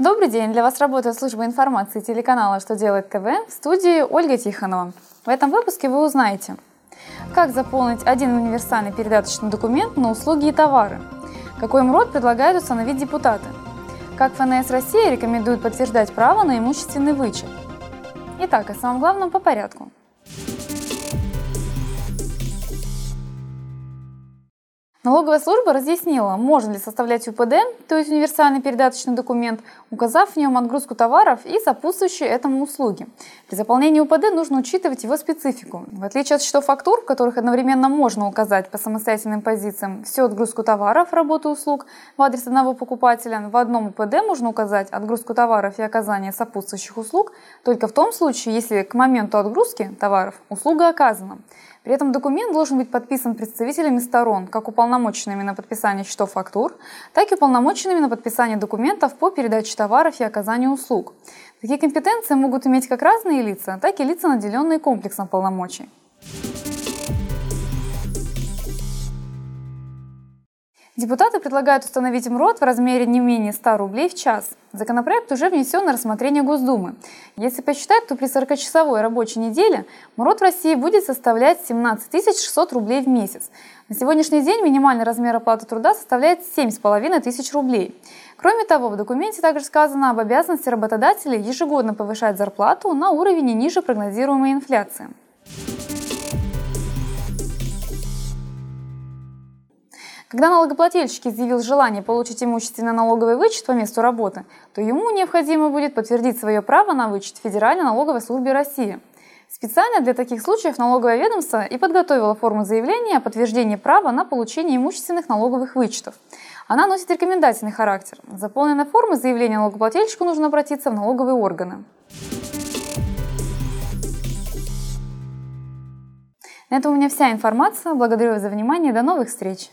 Добрый день! Для вас работает служба информации телеканала «Что делает ТВ» в студии Ольга Тихонова. В этом выпуске вы узнаете, как заполнить один универсальный передаточный документ на услуги и товары, какой МРОД предлагают установить депутаты, как ФНС России рекомендует подтверждать право на имущественный вычет. Итак, о самом главном по порядку – Налоговая служба разъяснила, можно ли составлять УПД, то есть универсальный передаточный документ, указав в нем отгрузку товаров и сопутствующие этому услуги. При заполнении УПД нужно учитывать его специфику. В отличие от счетов фактур, в которых одновременно можно указать по самостоятельным позициям всю отгрузку товаров, работу услуг в адрес одного покупателя, в одном УПД можно указать отгрузку товаров и оказание сопутствующих услуг только в том случае, если к моменту отгрузки товаров услуга оказана. При этом документ должен быть подписан представителями сторон, как уполномоченными на подписание счетов фактур, так и уполномоченными на подписание документов по передаче товаров и оказанию услуг. Такие компетенции могут иметь как разные лица, так и лица, наделенные комплексом полномочий. Депутаты предлагают установить МРОД в размере не менее 100 рублей в час. Законопроект уже внесен на рассмотрение Госдумы. Если посчитать, то при 40-часовой рабочей неделе МРОД в России будет составлять 17 600 рублей в месяц. На сегодняшний день минимальный размер оплаты труда составляет 7,5 тысяч рублей. Кроме того, в документе также сказано об обязанности работодателей ежегодно повышать зарплату на уровень ниже прогнозируемой инфляции. Когда налогоплательщик изъявил желание получить имущественный налоговый вычет по месту работы, то ему необходимо будет подтвердить свое право на вычет в Федеральной налоговой службе России. Специально для таких случаев налоговое ведомство и подготовило форму заявления о подтверждении права на получение имущественных налоговых вычетов. Она носит рекомендательный характер. Заполненной формы заявления налогоплательщику нужно обратиться в налоговые органы. На этом у меня вся информация. Благодарю вас за внимание. До новых встреч!